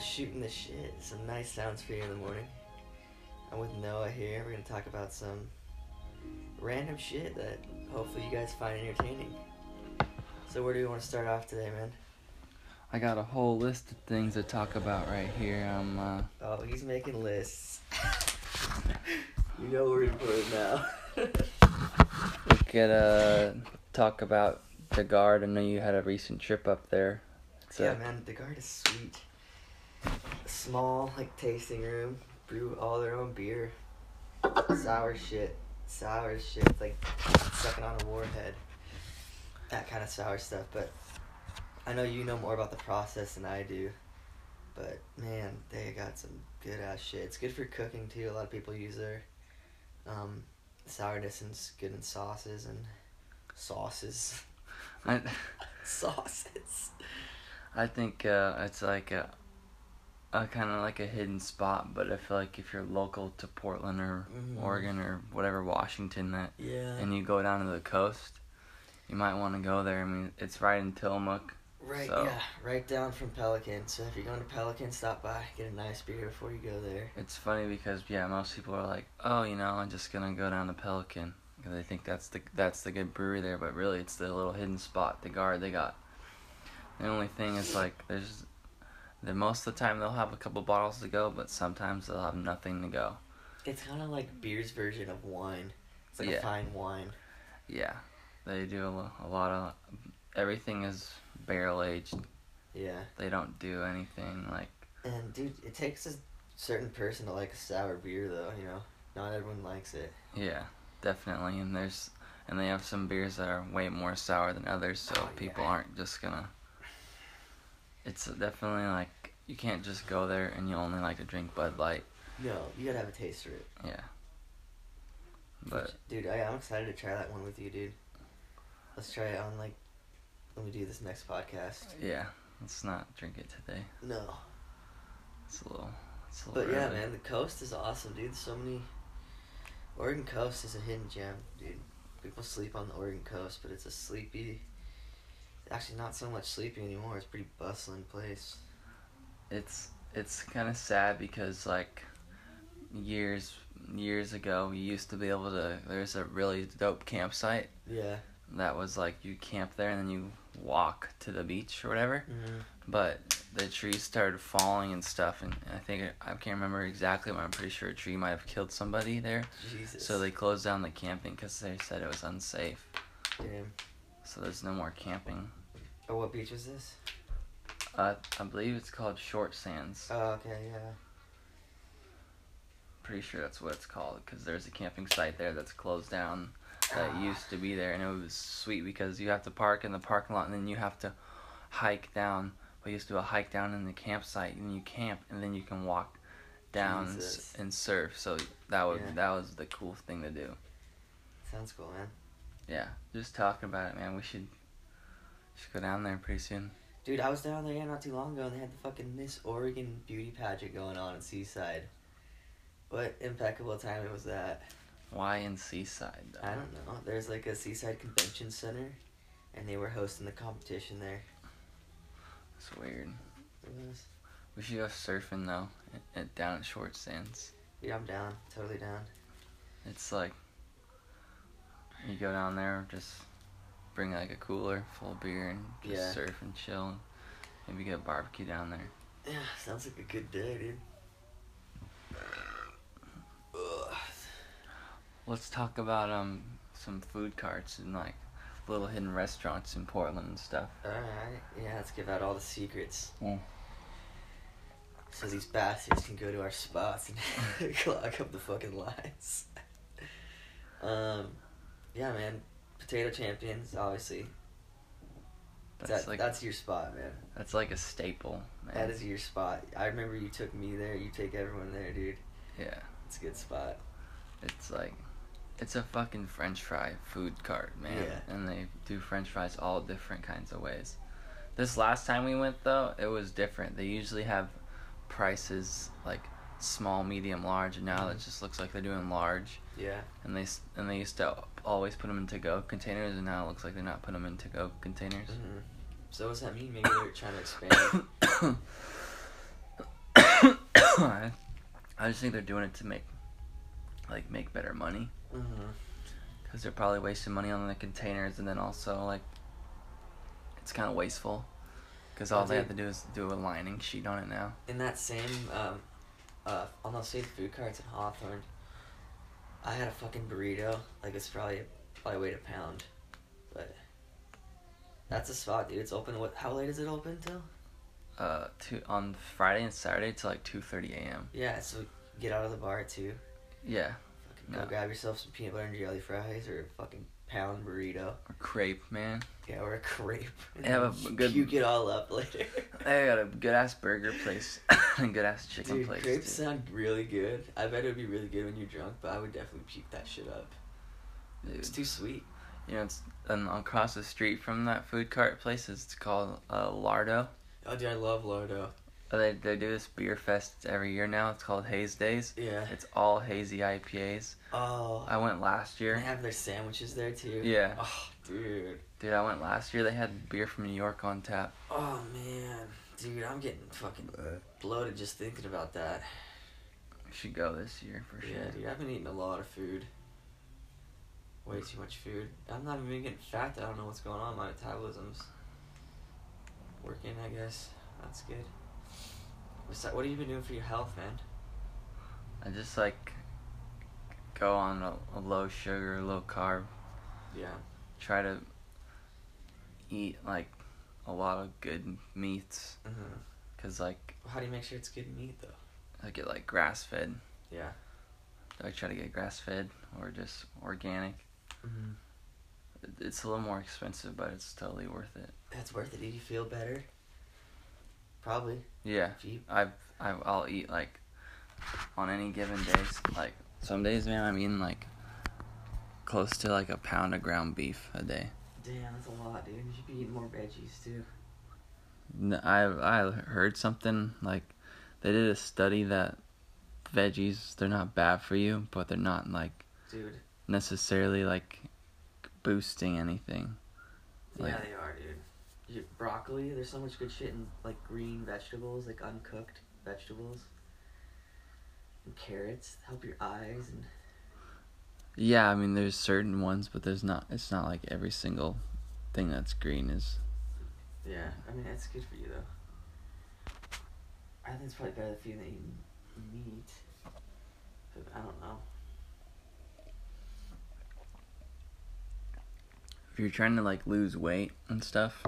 Shooting the Shit. Some nice sounds for you in the morning. I'm with Noah here. We're to talk about some random shit that hopefully you guys find entertaining. So, where do we want to start off today, man? I got a whole list of things to talk about right here. I'm uh, Oh, he's making lists. you know we're in for it now. we could uh, talk about de Garde. I know you had a recent trip up there. It's yeah, a, man, de Garde is sweet. Small, like, tasting room. Brew all their own beer. Sour shit. Sour shit. It's like sucking on a warhead. That kind of sour stuff. But I know you know more about the process than I do. But, man, they got some good ass shit. It's good for cooking, too. A lot of people use their um, sourness and it's good in sauces and sauces. I, sauces. I think uh, it's like a, a kind of like a hidden spot. But I feel like if you're local to Portland or Mhm. Oregon or whatever Washington that, Yeah. and you go down to the coast, you might want to go there. I mean, it's right in Tillamook. Right, So- yeah, right down from Pelican. So if you're going to Pelican, stop by, get a nice beer before you go there. It's funny because yeah, most people are like, oh, you know, I'm just gonna go down to Pelican because they think that's the that's the good brewery there, but really it's the little hidden spot, de Garde they got. The only thing is like there's, the most of the time they'll have a couple bottles to go, but sometimes they'll have nothing to go. It's kind of like beer's version of wine. It's like a Yeah. fine wine. Yeah, they do a, a lot of everything is barrel aged. Yeah. They don't do anything like And dude, it takes a certain person to like a sour beer, though. You know, not everyone likes it. yeah, definitely. And there's and they have some beers that are way more sour than others, so Oh, people yeah. aren't just gonna. It's definitely like you can't just go there and you only like to drink Bud Light. No, you gotta have a taste for it. Yeah. But dude, I, I'm excited to try that one with you, dude. Let's try it on like when we do this next podcast. yeah, let's not drink it today. No. It's a little. It's a little. But yeah, man, the coast is awesome, dude. So many. Oregon coast is a hidden gem, dude. People sleep on the Oregon coast, but it's a sleepy. Actually, not so much sleepy anymore. It's a pretty bustling place. It's it's kind of sad because like years years ago we used to be able to. There's a really dope campsite Yeah. that was like you camp there and then you walk to the beach or whatever. Mm-hmm. but the trees started falling and stuff and i think i can't remember exactly but i'm pretty sure a tree might have killed somebody there Jesus. so they closed down the camping because they said it was unsafe Damn. so there's no more camping Oh, what beach is this? Uh, i believe it's called short sands Oh, okay, yeah. pretty sure that's what it's called because there's a camping site there that's closed down that Ah. used to be there and it was sweet because you have to park in the parking lot and then you have to hike down you used to do a hike down in the campsite and you camp and then you can walk down and, Jesus. and surf so that was Yeah. that was the cool thing to do Sounds cool, man. yeah just talking about it man we should should go down there pretty soon Dude, I was down there yeah, not too long ago, and they had the fucking Miss Oregon beauty pageant going on in Seaside. What impeccable timing was that? why in seaside though? I don't know. There's like a Seaside Convention Center, and they were hosting the competition there. it's weird It was. we should go surfing though at, at down at short sands Yeah, I'm down. Totally down. It's like you go down there, just bring like a cooler full of beer and just Yeah. surf and chill. Maybe get a barbecue down there. Yeah, sounds like a good day, dude. Ugh. Let's talk about um some food carts and like little hidden restaurants in Portland and stuff. Alright, yeah, let's give out all the secrets. Mm. So these bastards can go to our spots and clog up the fucking lines. um, yeah, man. Potato Champions, obviously. That's that, like that's your spot, man. that's like a staple. Man. That is your spot. I remember you took me there. You take everyone there, dude. yeah. It's a good spot. It's like it's a fucking French fry food cart, man. Yeah. And they do French fries all different kinds of ways. This last time we went though, it was different. They usually have prices like small, medium, large, and now it Mhm. just looks like they're doing large. Yeah. And they and they used to always put them in to go containers, and now it looks like they're not putting them in to go containers. hmm So what's that mean? Maybe they're trying to expand. I I just think they're doing it to make, like, make better money. mm-hmm. Because they're probably wasting money on the containers, and then also, like, it's kind of wasteful. Because all they have to do is do a lining sheet on it now. In that same, um, uh, on those same food carts in Hawthorne, I had a fucking burrito. Like it's probably probably weighed a pound, but that's a spot, dude. It's open. What? How late is it open till? Uh, to on Friday and Saturday to like two thirty a.m. Yeah. So get out of the bar too. Yeah, Fucking go No. grab yourself some peanut butter and jelly fries or fucking pound burrito. or crepe, man. Yeah, or a crepe. They have a good- Puke it all up later. They got a good ass burger place and good ass chicken Dude, place. crepes too. sound really good. I bet it would be really good when you're drunk, but I would definitely puke that shit up. Dude. It's too sweet. You know, it's and across the street from that food cart place. It's called uh, Lardo. Oh, dude, I love Lardo. Uh, They they do this beer fest every year now. It's called Haze Days. Yeah. It's all hazy IPAs. Oh. I went last year. They have their sandwiches there too. Yeah. Oh, dude. Dude, I went last year. They had beer from New York on tap. Oh man, dude, I'm getting fucking bloated just thinking about that. We should go this year for sure. Yeah, dude, I've been eating a lot of food. Way too much food. I'm not even getting fat. I don't know what's going on. My metabolism's working. I guess that's good. That? What have you been doing for your health, man? I just like go on a, a low sugar, low carb. Yeah. Try to eat like a lot of good meats. Mm-hmm. Cause like How do you make sure it's good meat though? I get like grass fed. Yeah. I try to get grass fed or just organic. Mm-hmm. It's a little more expensive, but it's totally worth it. That's worth it. Do you feel better? Probably. Yeah, you I've, i I'll eat like on any given days. Like some days, man, I'm eating like close to like a pound of ground beef a day. Damn, that's a lot, dude. You should be eating more veggies too. No, I I heard something like they did a study that veggies they're not bad for you, but they're not like Dude. necessarily like boosting anything. Like- yeah, they are, dude. Broccoli, there's so much good shit in like green vegetables, like uncooked vegetables. And carrots help your eyes and Yeah, I mean there's certain ones, but there's not. It's not like every single thing that's green is. yeah, I mean that's good for you though. I think it's probably better for you than eating meat. But I don't know. If you're trying to like lose weight and stuff,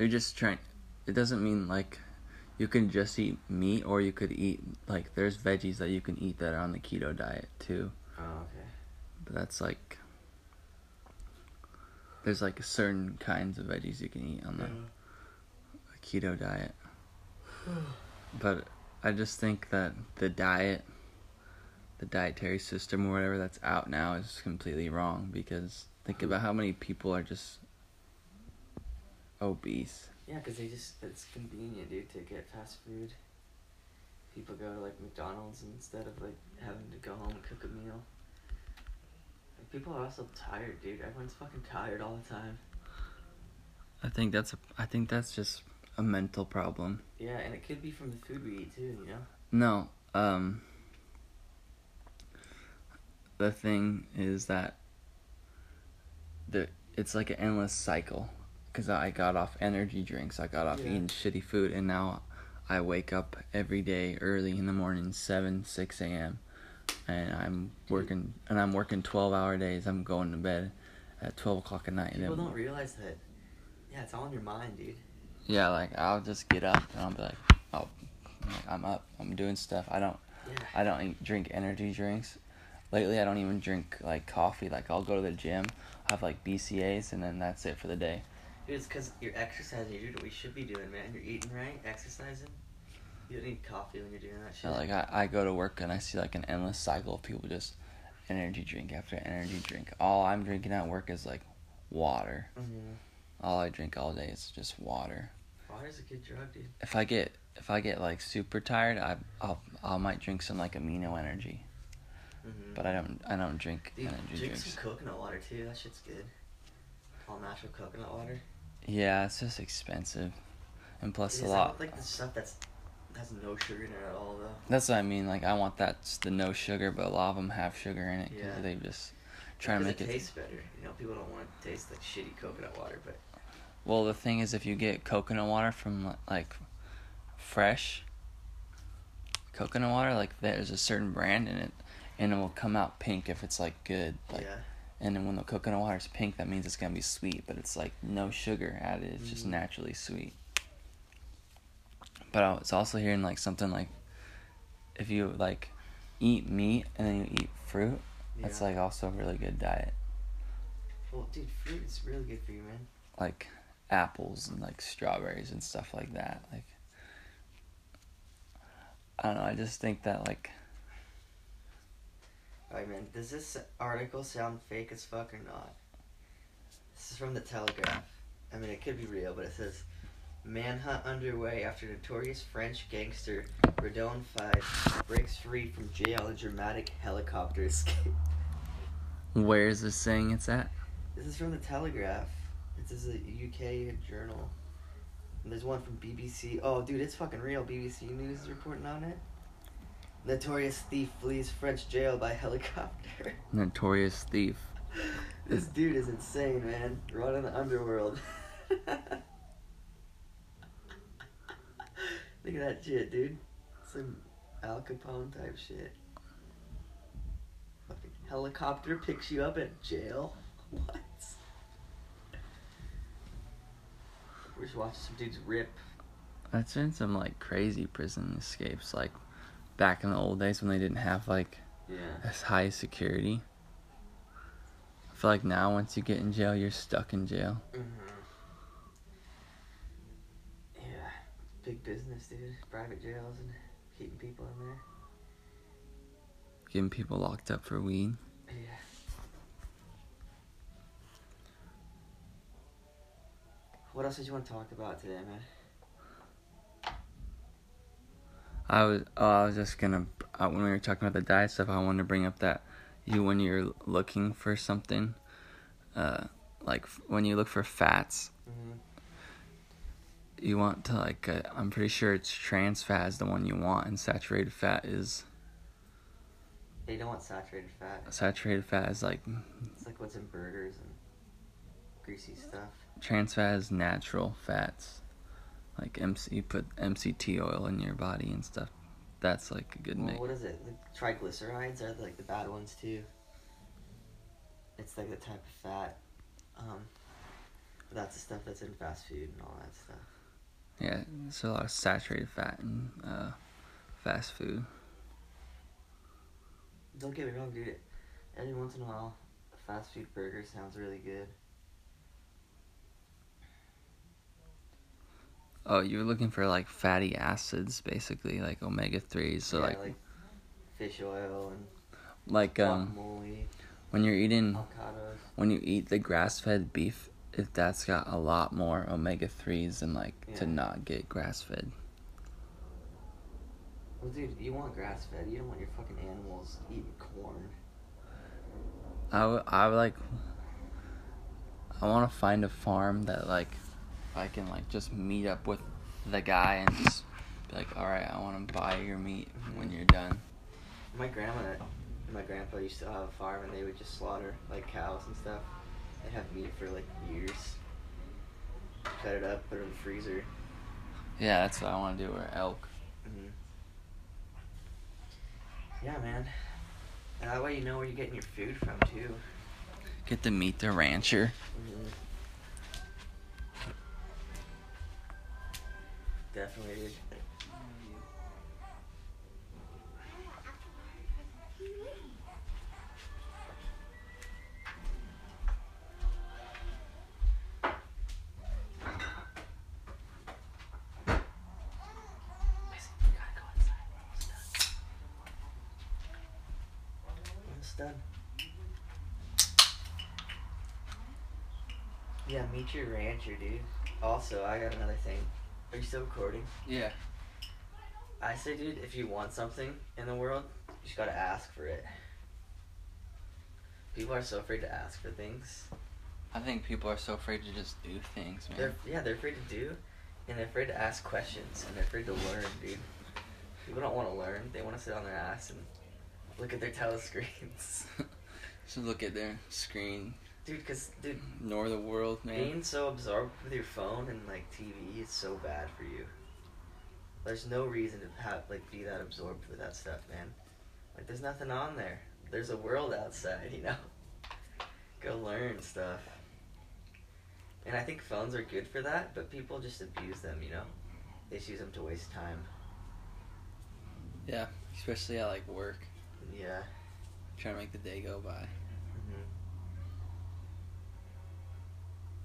you're just trying. It doesn't mean like you can just eat meat, or you could eat like there's veggies that you can eat that are on the keto diet too. Oh, okay. But that's like there's like certain kinds of veggies you can eat on the keto diet. But I just think that the diet, the dietary system or whatever that's out now is completely wrong because think about how many people are just obese. Yeah, because they just, it's convenient, dude, to get fast food. People go to, like, McDonald's instead of, like, having to go home and cook a meal. Like, people are also tired, dude. Everyone's fucking tired all the time. I think that's a, I think that's just a mental problem. Yeah, and it could be from the food we eat, too, you know? No, um the thing is that the it's like an endless cycle cuz I got off energy drinks, I got off Yeah. eating shitty food and now I wake up every day early in the morning 7 6 a.m. and I'm working and I'm working 12 hour days. I'm going to bed at 12 o'clock at night People don't realize that. Yeah, it's all in your mind, dude. yeah like I'll just get up and I'll be like oh I'm up. I'm doing stuff. I don't Yeah. I don't drink energy drinks. Lately, I don't even drink like coffee. Like I'll go to the gym, I have like BCAs, and then that's it for the day. Dude, it's because you're exercising. You're doing what you should be doing, man. You're eating right, exercising. You don't need coffee when you're doing that shit. So, like I, I go to work and I see like an endless cycle of people just energy drink after energy drink. All I'm drinking at work is like water. hmm All I drink all day is just water. Water's a good drug, dude. If I get if I get like super tired, I I'll I might drink some like amino energy, Mm-hmm. but I don't I don't drink Dude, energy drink drinks. some coconut water too. That shit's good. All natural coconut water. Yeah, it's just expensive, and plus a lot. like the stuff that's has no sugar in it at all though. That's what I mean. Like I want that the no sugar, but a lot of them have sugar in it because Yeah. they just try to make it it. tastes better. You know, people don't want to taste like shitty coconut water, but Well, the thing is, if you get coconut water from like fresh coconut water, like there's a certain brand in it, and it will come out pink if it's like good. Like, yeah. And then when the coconut water is pink, that means it's gonna be sweet, but it's like no sugar added. It's just Mhm. naturally sweet. But I was also hearing like something like, if you like eat meat and then you eat fruit, yeah. that's like also a really good diet. Well, dude, fruit is really good for you, man. Like apples and like strawberries and stuff like that. Like I don't know. I just think that like Alright, man. Does this article sound fake as fuck or not? This is from the Telegraph. I mean, it could be real, but it says manhunt underway after notorious French gangster Redoine Faid breaks free from jail in dramatic helicopter escape. where is this saying it's at? This is from the Telegraph. This is a UK journal. And there's one from BBC. Oh, dude, it's fucking real. BBC News is reporting on it. Notorious thief flees French jail by helicopter. Notorious thief. this dude is insane, man. Running the underworld. Look at that shit, dude. Some Al Capone type shit. Fucking helicopter picks you up at jail. What? We're just watching some dudes rip. That's been some like crazy prison escapes, like back in the old days when they didn't have like Yeah. as high security. I feel like now once you get in jail, you're stuck in jail. hmm Yeah. Big business, dude. Private jails and keeping people in there. Getting people locked up for weed. Yeah. What else did you want to talk about today, man? I was oh I was just gonna uh, when we were talking about the diet stuff, I wanted to bring up that you when you're looking for something, uh, like f- when you look for fats, Mm-hmm. you want to like uh, I'm pretty sure it's trans fat is the one you want, and saturated fat is They don't want saturated fat. saturated fat is like It's like what's in burgers and greasy stuff. trans fat is natural fats, like MC you put MCT oil in your body and stuff. That's like a good Well, mix. what is it? The triglycerides are like the bad ones too. It's like the type of fat. Um, that's the stuff that's in fast food and all that stuff. Yeah, there's a lot of saturated fat in uh, fast food. Don't get me wrong, dude. Every once in a while, a fast food burger sounds really good. Oh, you're looking for like fatty acids, basically, like omega threes. So yeah, like, like, fish oil and like um, guacamole, when you're eating, avocados. when you eat the grass-fed beef, if that's got a lot more omega threes than like to not get grass-fed. Well, dude, you want grass fed. You don't want your fucking animals eating corn. I would, I would like, I want to find a farm that like, I can like just meet up with the guy and just be like, all right, I want to buy your meat when you're done. My grandma and my grandpa used to have a farm, and they would just slaughter like cows and stuff. They'd have meat for like years. Cut it up, put it in the freezer. Yeah, that's what I want to do. Or elk. hmm Yeah, man. And that way you know where you're getting your food from too. Get to meet the rancher. hmm Definitely, done. Yeah, meet your rancher, dude. Also, I got another thing. Are you still recording? Yeah. I say, dude, if you want something in the world, you just gotta ask for it. People are so afraid to ask for things. I think people are so afraid to just do things, man. They're yeah, they're afraid to do, and they're afraid to ask questions, and they're afraid to learn, dude. People don't want to learn. They want to sit on their ass and look at their telescreens. Just look at their screen, dude, cause dude, ignore the world, man. being so absorbed with your phone and like TV is so bad for you. There's no reason to have like be that absorbed with that stuff, man. Like there's nothing on there. There's a world outside, you know. Go learn stuff. And I think phones are good for that, but people just abuse them, you know. They just use them to waste time. Yeah, especially at like work, Yeah. trying to make the day go by.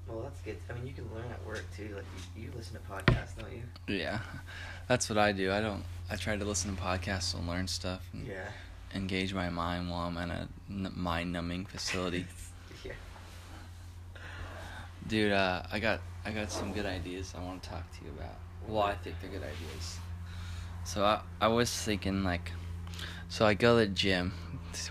Well, that's good. I mean, you can learn at work too. Like you, you listen to podcasts, don't you? Yeah, that's what I do. I don't. I try to listen to podcasts and learn stuff and Yeah. engage my mind while I'm in a n- mind-numbing facility. yeah. Dude, uh, I got I got some good ideas I want to talk to you about. Well, I think they're good ideas. So I I was thinking like, so I go to the gym,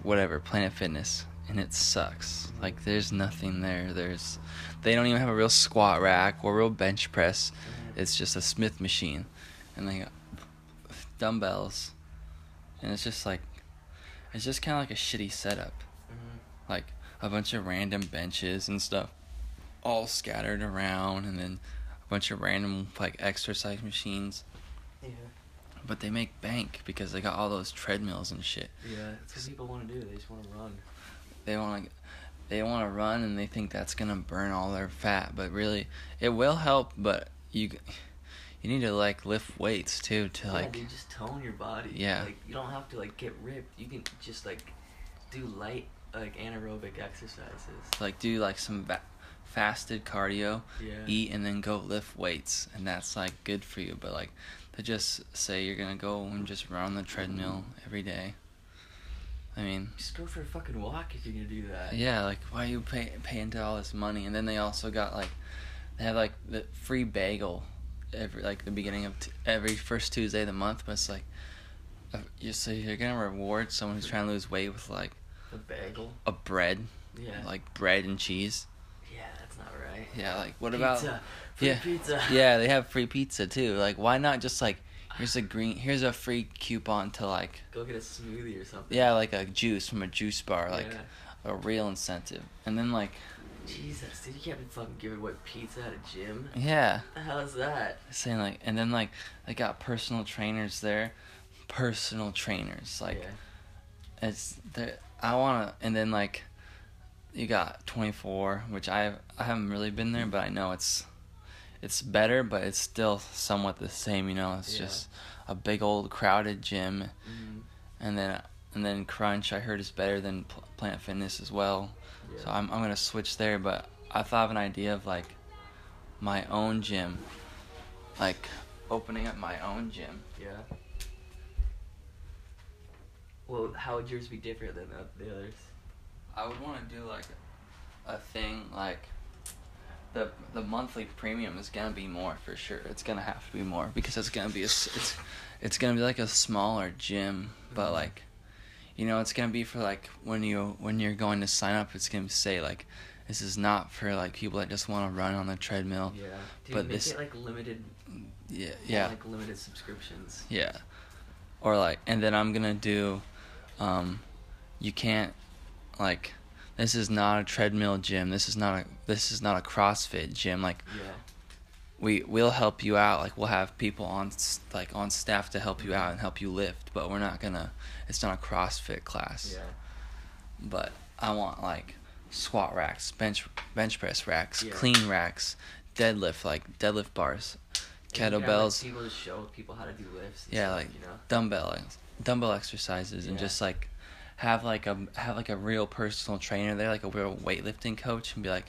whatever, Planet Fitness, and it sucks. Like there's nothing there. There's, they don't even have a real squat rack or a real bench press. It's just a Smith machine, and they got dumbbells, and it's just like, it's just kind of like a shitty setup Mhm. like a bunch of random benches and stuff all scattered around and then a bunch of random like exercise machines Yeah. but they make bank because they got all those treadmills and shit Yeah. That's what people want to do. They just want to run. They want to they want to run and they think that's going to burn all their fat but really it will help but you you need to like lift weights too to yeah, like dude, just tone your body. Yeah. Like you don't have to like get ripped. You can just like do light like anaerobic exercises. like do like some va- fasted cardio Yeah. eat and then go lift weights and that's like good for you but like to just say you're gonna go and just run on the treadmill mm-hmm. every day i mean Just go for a fucking walk if you're gonna do that. yeah like why are you pay, paying to all this money and then they also got like they have like the free bagel every like the beginning of t- every first tuesday of the month but it's like uh, you so you're gonna reward someone who's trying to lose weight with like A bagel. a bread Yeah. like bread and cheese Yeah, that's not right. yeah like what pizza. about Free yeah. pizza. yeah, they have free pizza too. Like, why not just like here's a green, here's a free coupon to like Go get a smoothie or something. yeah, like a juice from a juice bar, like Yeah. a real incentive. And then like Jesus, dude, you can't be fucking giving away pizza at a gym. yeah, What the hell is that? saying like, and then like they got personal trainers there, personal trainers like yeah. it's there. I wanna, and then like you got 24, which I I haven't really been there, but I know it's it's better, but it's still somewhat the same. You know, it's Yeah. just a big old crowded gym. Mhm. and then and then Crunch I heard is better than Pl- Planet Fitness as well. Yeah. So I'm I'm gonna switch there, but I thought of an idea of like my own gym, like opening up my own gym. Yeah. Well, how would yours be different than the others? I would want to do like a thing like the the monthly premium is gonna be more for sure. It's gonna have to be more because it's gonna be a it's it's gonna be like a smaller gym, but Mhm. like you know it's gonna be for like when you when you're going to sign up, it's gonna say like this is not for like people that just want to run on the treadmill. Yeah. Dude, But this- it like limited. Yeah, yeah, Like limited subscriptions. yeah. Or like, and then I'm gonna do, um, you can't, like, this is not a treadmill gym. This is not a this is not a CrossFit gym. Like, Yeah. we we'll help you out. Like, we'll have people on like on staff to help you out and help you lift. But we're not gonna. It's not a CrossFit class. Yeah. But I want like squat racks, bench bench press racks, Yeah. clean racks, deadlift like deadlift bars, And have, like, kettlebells. people just show people how to do lifts. Yeah, stuff, like you know. dumbbell dumbbell exercises and just like have like a have like a real personal trainer there, like a real weightlifting coach, and be like,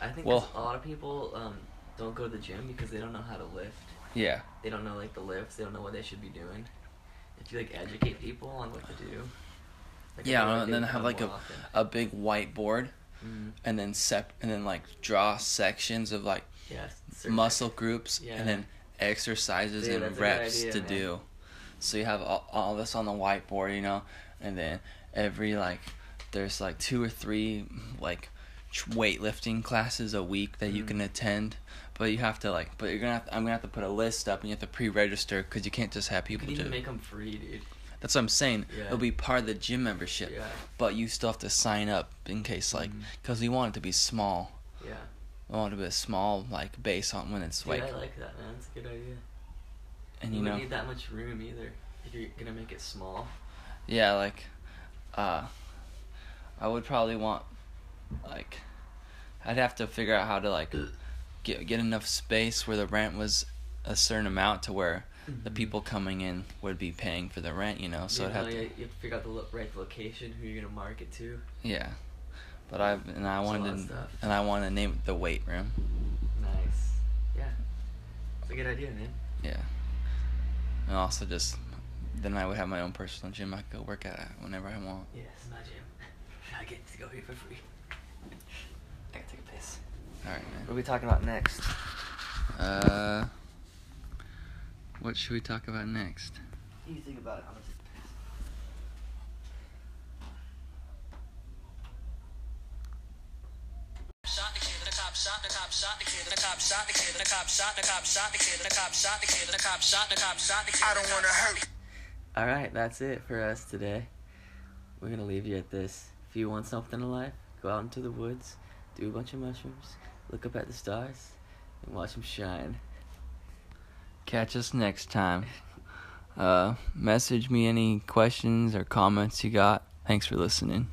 I think Well- a lot of people um, don't go to the gym because they don't know how to lift. yeah, They don't know like the lifts. They don't know what they should be doing. If you like educate people on what to do. Like, Yeah, and then have like a often. a big whiteboard, Mhm. and then sep and then like draw sections of like muscle groups, Yeah. and then exercises Dude, and that's a good reps idea, to man. do. So you have all, all this on the whiteboard, you know, and then every like there's like two or three like weightlifting classes a week that you Mhm. can attend. But you have to like, but you're gonna. Have to, I'm gonna have to put a list up, and you have to pre-register because you can't just have You people can even do. make them free, dude. That's what I'm saying. Yeah. It'll be part of the gym membership, Yeah. but you still have to sign up in case like, because we want it to be small. Yeah. We want it to be a small like base on when it's Dude, like, I like that, man. It's a good idea. and you you wouldn't need that much room either if you're gonna make it small. Yeah, like, uh, I would probably want, like, I'd have to figure out how to like get get enough space where the rent was a certain amount to where the Mhm. people coming in would be paying for the rent, you know. So you, it'd have to, you, have to figure out the lo- right location, who you're gonna market to. yeah. But I and I wanted to, stuff. and I want to name it the weight room. Nice. Yeah. It's a good idea, man. Yeah. And also just then I would have my own personal gym. I could go work out at whenever I want. Yeah, this my gym. I get to go here for free. I gotta take a piss. All right, man. What are we talking about next? Uh, what should we talk about next? You think about it. I'm gonna take a piss. Shot the kid, the cop shot the cop shot the kid, the cop shot the kid, the cop shot the cop shot the kid, the cop shot the kid, the cop shot the cop shot the kid. I don't want to hurt. All right, that's it for us today. We're gonna leave you at this. If you want something in life, go out into the woods, do a bunch of mushrooms, look up at the stars, and watch them shine. Catch us next time. Uh, message me any questions or comments you got. Thanks for listening.